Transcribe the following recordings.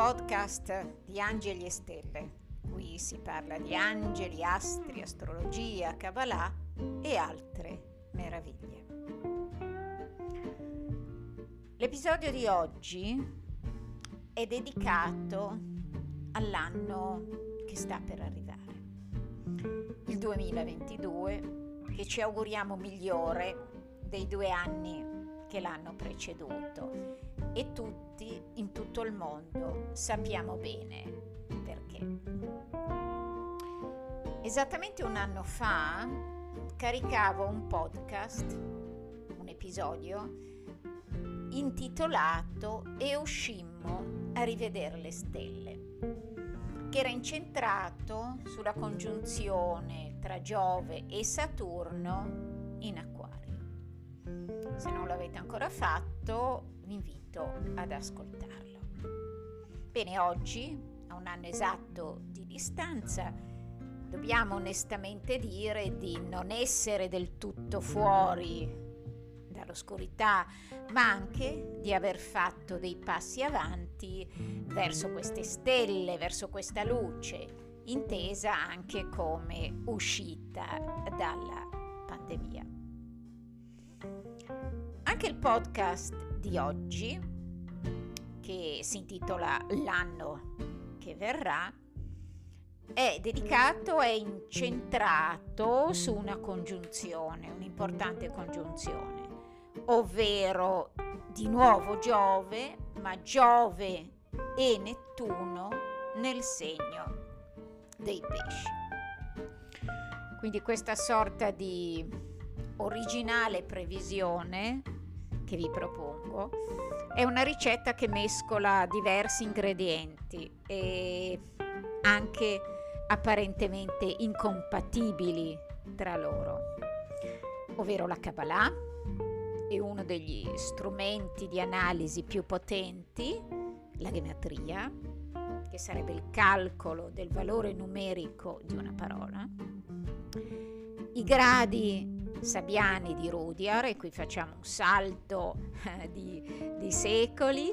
podcast di Angeli e Stelle. Qui si parla di angeli, astri, astrologia, Kabbalah e altre meraviglie. L'episodio di oggi è dedicato all'anno che sta per arrivare, il 2022, che ci auguriamo migliore dei due anni che l'hanno preceduto e tutti in tutto il mondo sappiamo bene perché. Esattamente un anno fa caricavo un podcast, un episodio intitolato E uscimmo a rivedere le stelle, che era incentrato sulla congiunzione tra Giove e Saturno in Acquario. Se non l'avete ancora fatto, vi invito ad ascoltarlo. Bene, oggi, a un anno esatto di distanza, dobbiamo onestamente dire di non essere del tutto fuori dall'oscurità, ma anche di aver fatto dei passi avanti verso queste stelle, verso questa luce, intesa anche come uscita dalla pandemia. Anche il podcast di oggi, che si intitola L'anno che verrà, è dedicato, è incentrato su una congiunzione, un'importante congiunzione, ovvero di nuovo Giove, ma Giove e Nettuno nel segno dei pesci. Quindi questa sorta di originale previsione che vi propongo è una ricetta che mescola diversi ingredienti e anche apparentemente incompatibili tra loro, ovvero la Kabbalah è uno degli strumenti di analisi più potenti, la gematria, che sarebbe il calcolo del valore numerico di una parola, i gradi Sabiani di Rudyard e qui facciamo un salto eh, di, di secoli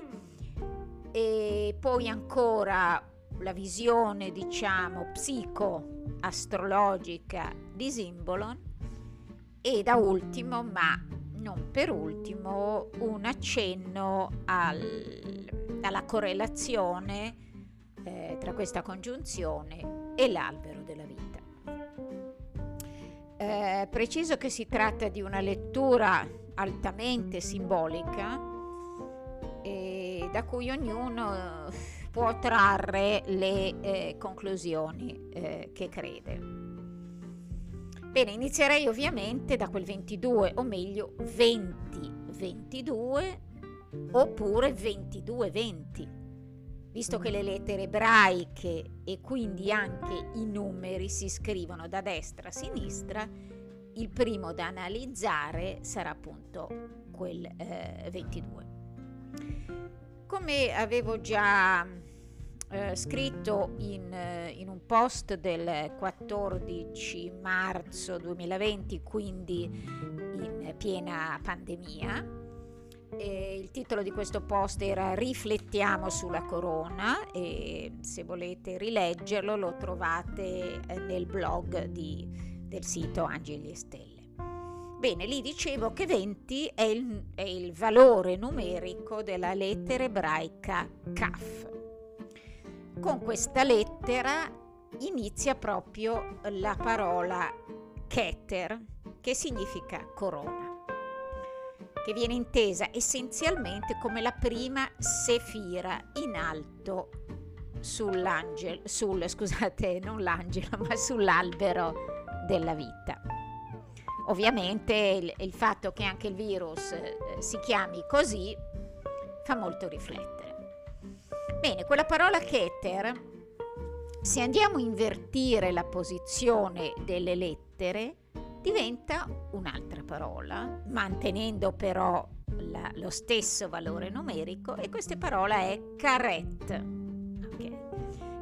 e poi ancora la visione diciamo psico-astrologica di Simbolon e da ultimo ma non per ultimo un accenno al, alla correlazione eh, tra questa congiunzione e l'albero della vita. Eh, preciso che si tratta di una lettura altamente simbolica e da cui ognuno può trarre le eh, conclusioni eh, che crede. Bene, inizierei ovviamente da quel 22 o meglio 20-22 oppure 22-20 visto che le lettere ebraiche e quindi anche i numeri si scrivono da destra a sinistra, il primo da analizzare sarà appunto quel eh, 22. Come avevo già eh, scritto in, eh, in, un post del 14 marzo 2020, quindi in piena pandemia, e il titolo di questo post era Riflettiamo sulla corona e se volete rileggerlo lo trovate eh, nel blog di, del sito Angeli e Stelle. Bene, lì dicevo che 20 è il, è il valore numerico della lettera ebraica Kaf. Con questa lettera inizia proprio la parola Keter, che significa corona che viene intesa essenzialmente come la prima sefira in alto sull'angelo, sul, scusate, non l'angelo, ma sull'albero della vita. Ovviamente il, il fatto che anche il virus eh, si chiami così fa molto riflettere. Bene, quella parola Keter, se andiamo a invertire la posizione delle lettere, diventa un'altra parola, mantenendo però la, lo stesso valore numerico e questa parola è caret. Okay.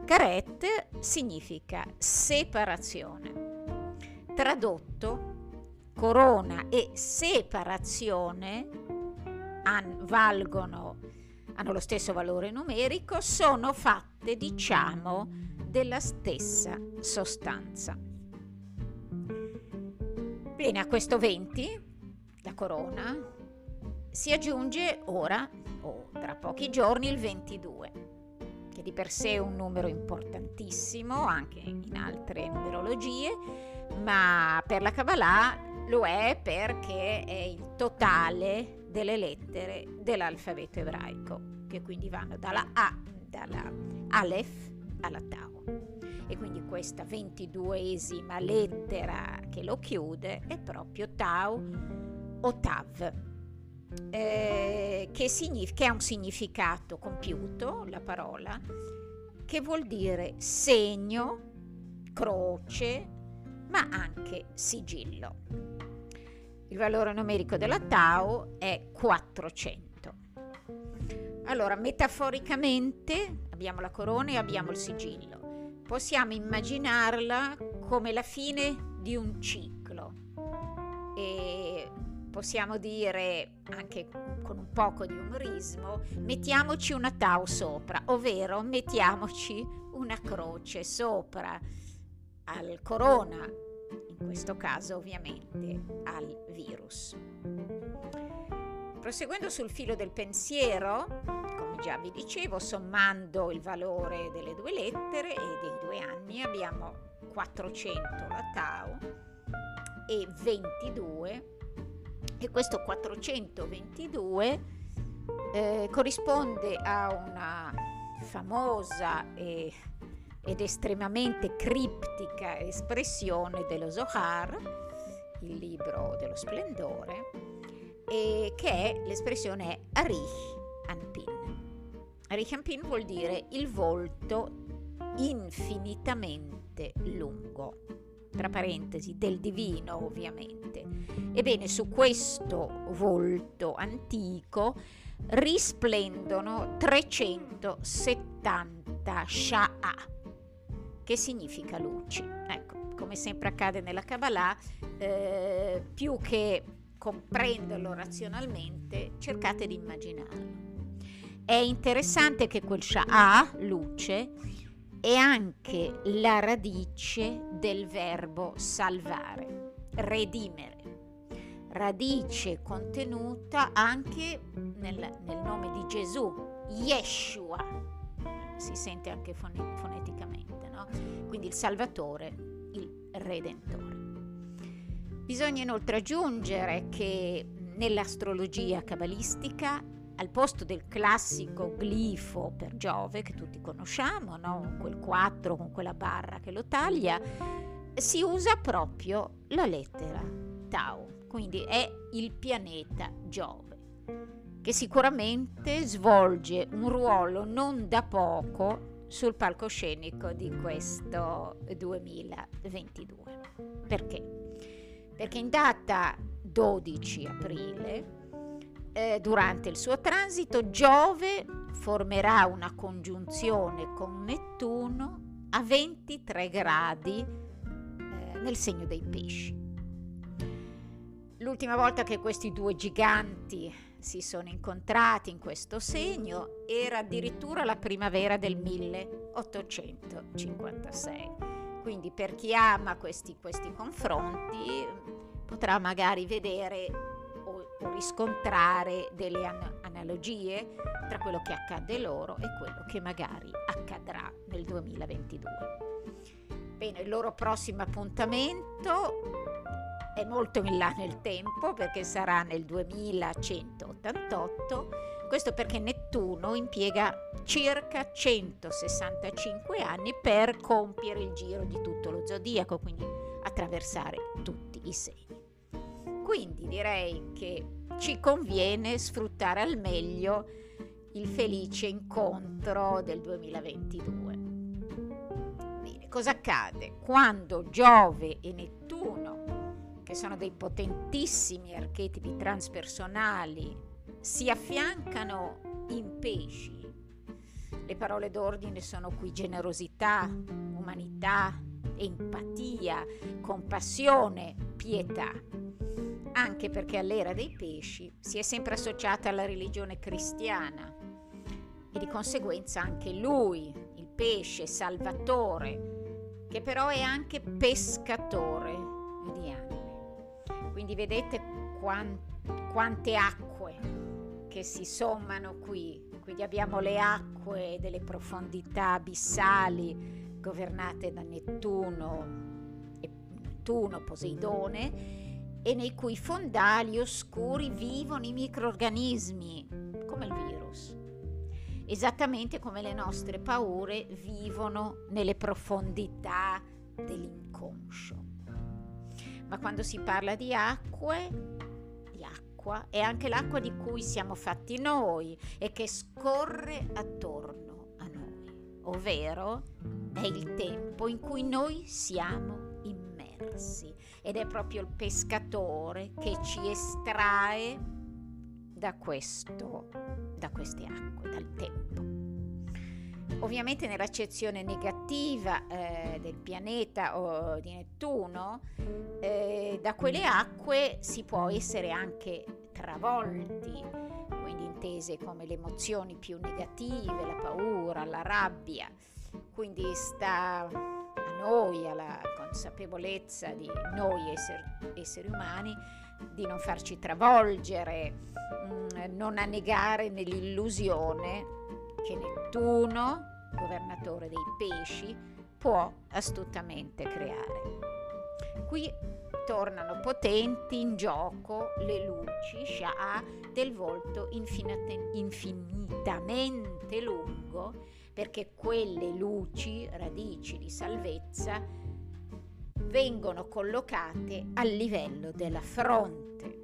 Caret significa separazione. Tradotto, corona e separazione an, valgono hanno lo stesso valore numerico, sono fatte, diciamo, della stessa sostanza. Bene, a questo 20, la corona, si aggiunge ora, o tra pochi giorni, il 22, che di per sé è un numero importantissimo anche in altre numerologie, ma per la Kabbalah lo è perché è il totale delle lettere dell'alfabeto ebraico, che quindi vanno dalla A, dalla Aleph alla Tau. E quindi questa ventiduesima lettera che lo chiude è proprio Tau o Tav, eh, che, signif- che ha un significato compiuto, la parola, che vuol dire segno, croce, ma anche sigillo. Il valore numerico della tau è 400. Allora, metaforicamente abbiamo la corona e abbiamo il sigillo. Possiamo immaginarla come la fine di un ciclo e possiamo dire anche con un poco di umorismo, mettiamoci una tau sopra, ovvero mettiamoci una croce sopra al corona in questo caso ovviamente al virus. Proseguendo sul filo del pensiero, già vi dicevo, sommando il valore delle due lettere e dei due anni, abbiamo 400 la tau e 22 e questo 422 eh, corrisponde a una famosa e ed estremamente criptica espressione dello Zohar, il libro dello splendore, e che è, l'espressione è Arich Anpin. Arich Anpin vuol dire il volto infinitamente lungo, tra parentesi, del divino ovviamente. Ebbene, su questo volto antico risplendono 370 Sha'ah che significa luci. Ecco, come sempre accade nella Kabbalah, eh, più che comprenderlo razionalmente, cercate di immaginarlo. È interessante che quel Sha'ah, luce, è anche la radice del verbo salvare, redimere. Radice contenuta anche nel, nel nome di Gesù, Yeshua, si sente anche foneticamente, no? quindi il Salvatore, il Redentore. Bisogna inoltre aggiungere che nell'astrologia cabalistica, al posto del classico glifo per Giove, che tutti conosciamo, no? quel 4 con quella barra che lo taglia, si usa proprio la lettera Tau, quindi è il pianeta Giove che sicuramente svolge un ruolo non da poco sul palcoscenico di questo 2022. Perché? Perché in data 12 aprile, eh, durante il suo transito, Giove formerà una congiunzione con Nettuno a 23 gradi eh, nel segno dei pesci. L'ultima volta che questi due giganti si sono incontrati in questo segno era addirittura la primavera del 1856. Quindi per chi ama questi, questi confronti potrà magari vedere o, o riscontrare delle an- analogie tra quello che accadde loro e quello che magari accadrà nel 2022. Bene, il loro prossimo appuntamento è molto in là nel tempo perché sarà nel 2188, questo perché Nettuno impiega circa 165 anni per compiere il giro di tutto lo zodiaco, quindi attraversare tutti i segni. Quindi direi che ci conviene sfruttare al meglio il felice incontro del 2022. Bene, cosa accade? Quando Giove e Nettuno che sono dei potentissimi archetipi transpersonali, si affiancano in pesci. Le parole d'ordine sono qui generosità, umanità, empatia, compassione, pietà. Anche perché all'era dei pesci si è sempre associata alla religione cristiana e di conseguenza anche lui, il pesce salvatore, che però è anche pescatore di anime. Quindi vedete quante acque che si sommano qui. Quindi abbiamo le acque delle profondità abissali governate da Nettuno, Nettuno, Poseidone, e nei cui fondali oscuri vivono i microorganismi, come il virus, esattamente come le nostre paure vivono nelle profondità dell'inconscio. Ma quando si parla di acque, di acqua, è anche l'acqua di cui siamo fatti noi e che scorre attorno a noi, ovvero è il tempo in cui noi siamo immersi ed è proprio il pescatore che ci estrae da questo, da queste acque, dal tempo. Ovviamente nell'accezione negativa eh, del pianeta o di Nettuno, eh, da quelle acque si può essere anche travolti, quindi intese come le emozioni più negative, la paura, la rabbia. Quindi sta noi, alla consapevolezza di noi esseri, esseri umani, di non farci travolgere, mm, non annegare nell'illusione che Nettuno, governatore dei pesci, può astutamente creare. Qui tornano potenti in gioco le luci Shah del volto infinitamente lungo perché quelle luci, radici di salvezza, vengono collocate al livello della fronte.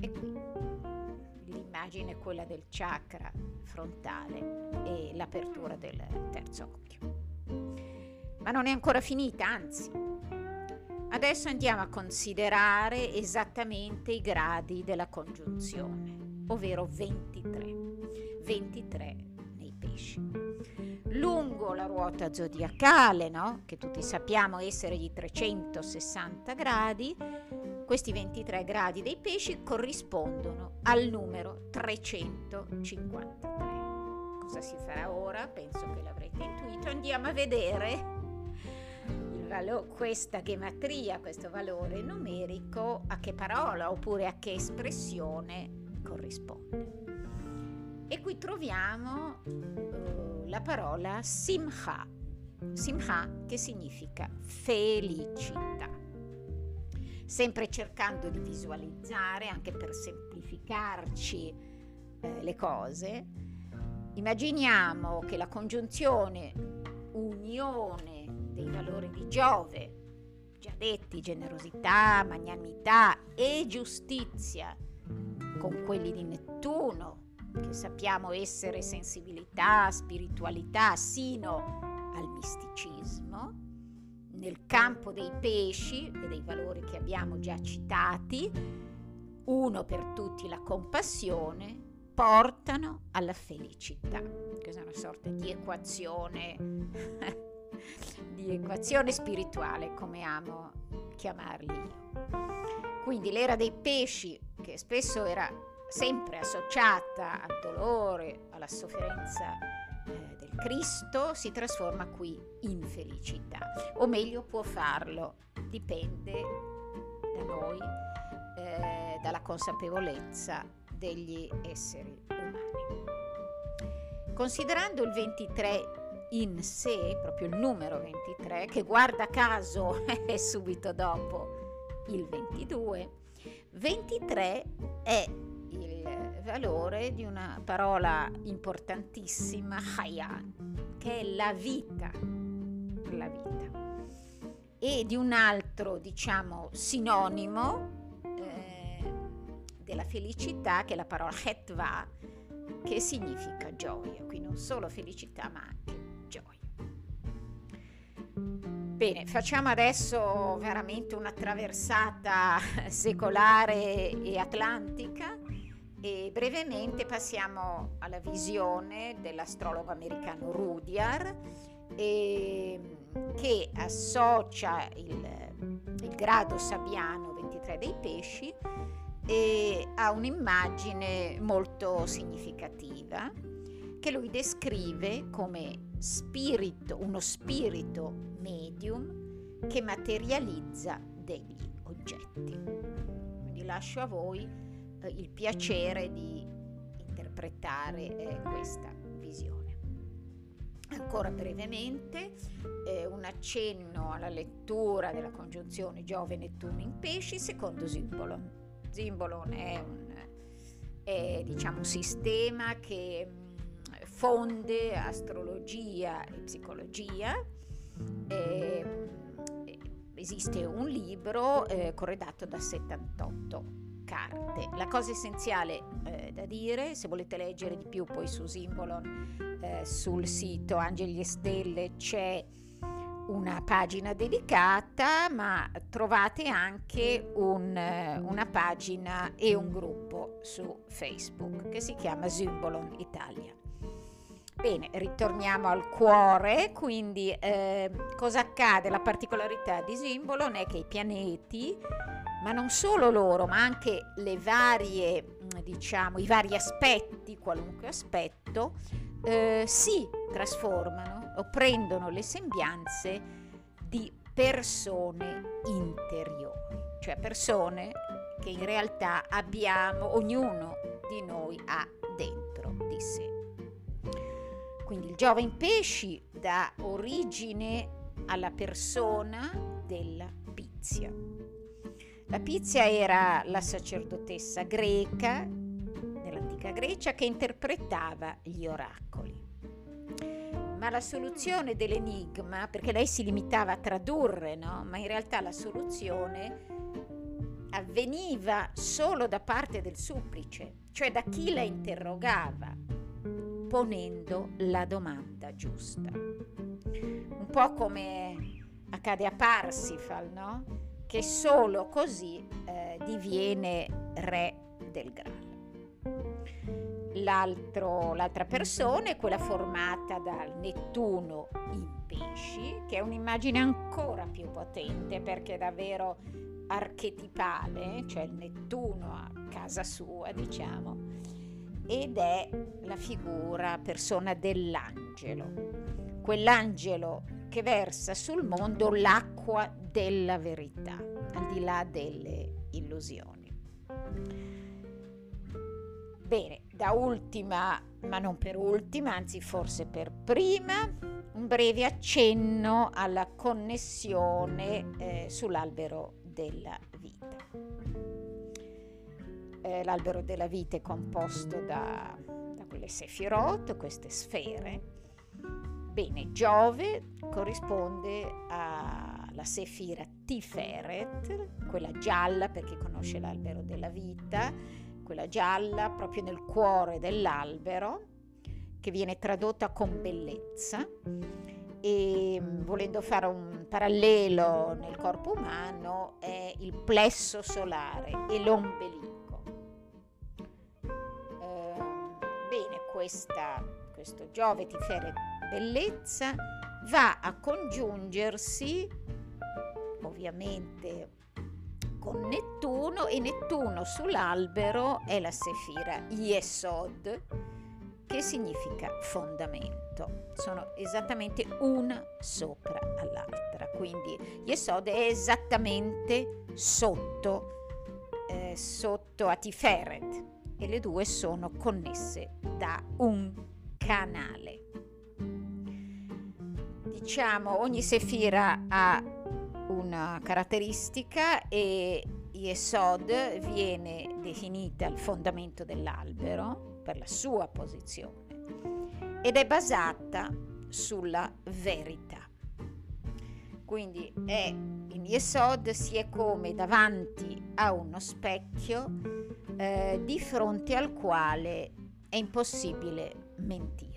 E qui l'immagine è quella del chakra frontale e l'apertura del terzo occhio. Ma non è ancora finita, anzi. Adesso andiamo a considerare esattamente i gradi della congiunzione, ovvero 23. 23 pesci. Lungo la ruota zodiacale, no? che tutti sappiamo essere di 360 gradi, questi 23 gradi dei pesci corrispondono al numero 353. Cosa si farà ora? Penso che l'avrete intuito. Andiamo a vedere valo- questa gematria, questo valore numerico, a che parola oppure a che espressione corrisponde. E qui troviamo uh, la parola simha, simha che significa felicità. Sempre cercando di visualizzare, anche per semplificarci eh, le cose, immaginiamo che la congiunzione unione dei valori di Giove, già detti generosità, magnanimità e giustizia, con quelli di Nettuno, che sappiamo essere sensibilità, spiritualità, sino al misticismo, nel campo dei pesci e dei valori che abbiamo già citati, uno per tutti la compassione, portano alla felicità. Questa è una sorta di equazione, di equazione spirituale, come amo chiamarli io. Quindi l'era dei pesci, che spesso era sempre associata al dolore, alla sofferenza eh, del Cristo, si trasforma qui in felicità. O meglio può farlo, dipende da noi, eh, dalla consapevolezza degli esseri umani. Considerando il 23 in sé, proprio il numero 23, che guarda caso è subito dopo il 22, 23 è valore di una parola importantissima, Haya, che è la vita, la vita, e di un altro, diciamo, sinonimo eh, della felicità, che è la parola Hetva, che significa gioia, quindi non solo felicità ma anche gioia. Bene, facciamo adesso veramente una traversata secolare e atlantica e brevemente passiamo alla visione dell'astrologo americano Rudyard eh, che associa il, il, grado sabbiano 23 dei pesci e ha un'immagine molto significativa che lui descrive come spirito, uno spirito medium che materializza degli oggetti. Quindi lascio a voi eh, il piacere di interpretare eh, questa visione. Ancora brevemente, eh, un accenno alla lettura della congiunzione Giove-Nettuno in pesci secondo Zimbolon. Zimbolon è un è, diciamo, sistema che fonde astrologia e psicologia. E, esiste un libro eh, corredato da 78 carte. La cosa essenziale eh, da dire, se volete leggere di più poi su Simbolon, eh, sul sito Angeli e Stelle c'è una pagina dedicata, ma trovate anche un, una pagina e un gruppo su Facebook che si chiama Zymbolon Italia. Bene, ritorniamo al cuore, quindi eh, cosa accade? La particolarità di Zymbolon è che i pianeti, ma non solo loro, ma anche varie, diciamo, i vari aspetti, qualunque aspetto, eh, si trasformano o prendono le sembianze di persone interiori, cioè persone che in realtà abbiamo, ognuno di noi ha dentro di sé. Quindi il Giove in pesci dà origine alla persona della Pizia. La Pizia era la sacerdotessa greca dell'antica Grecia che interpretava gli oracoli. Ma la soluzione dell'enigma, perché lei si limitava a tradurre, no? ma in realtà la soluzione avveniva solo da parte del supplice, cioè da chi la interrogava, ponendo la domanda giusta. Un po' come accade a Parsifal, no? Che solo così eh, diviene re del. L'altro, l'altra persona è quella formata dal Nettuno in pesci, che è un'immagine ancora più potente perché è davvero archetipale, cioè il Nettuno a casa sua, diciamo, ed è la figura, persona dell'angelo, quell'angelo che versa sul mondo l'acqua della verità, al di là delle illusioni. Bene, da ultima, ma non per ultima, anzi forse per prima, un breve accenno alla connessione eh, sull'albero della vita. Eh, l'albero della vita è composto da, da quelle sefirot, queste sfere. Bene, Giove corrisponde alla sefira Tiferet, quella gialla per chi conosce l'albero della vita, quella gialla proprio nel cuore dell'albero, che viene tradotta con bellezza e mm, volendo fare un parallelo nel corpo umano è il plesso solare e l'ombelico. Eh, bene, questa, questo Giove Tifere bellezza va a congiungersi ovviamente con Nettuno e Nettuno sull'albero è la sefira Yesod che significa fondamento. Sono esattamente una sopra all'altra, quindi Yesod è esattamente sotto, eh, sotto a Tiferet e le due sono connesse da un canale. Diciamo, ogni sefira ha una caratteristica e Yesod viene definita il fondamento dell'albero per la sua posizione ed è basata sulla verità. Quindi è, in Yesod si è come davanti a uno specchio eh, di fronte al quale è impossibile mentire.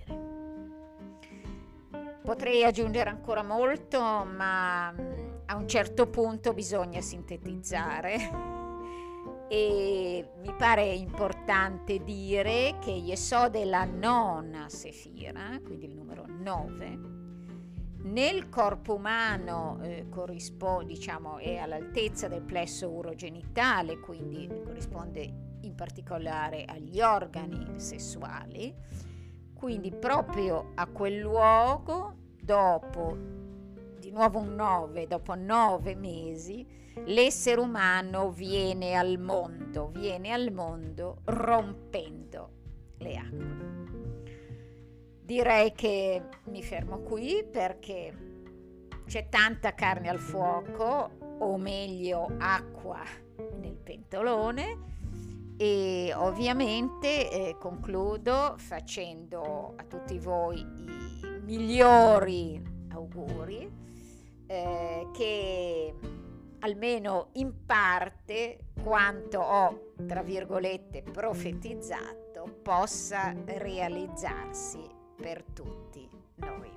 Potrei aggiungere ancora molto, ma mm, a un certo punto bisogna sintetizzare. E mi pare importante dire che Yesod è la nona sefira, quindi il numero 9. Nel corpo umano eh, diciamo, è all'altezza del plesso urogenitale, quindi corrisponde in particolare agli organi sessuali Quindi proprio a quel luogo, dopo di nuovo un 9, dopo nove mesi, l'essere umano viene al mondo, viene al mondo rompendo le acque. Direi che mi fermo qui perché c'è tanta carne al fuoco, o meglio acqua nel pentolone e ovviamente eh, concludo facendo a tutti voi i migliori auguri eh, che almeno in parte quanto ho tra virgolette profetizzato possa realizzarsi per tutti noi.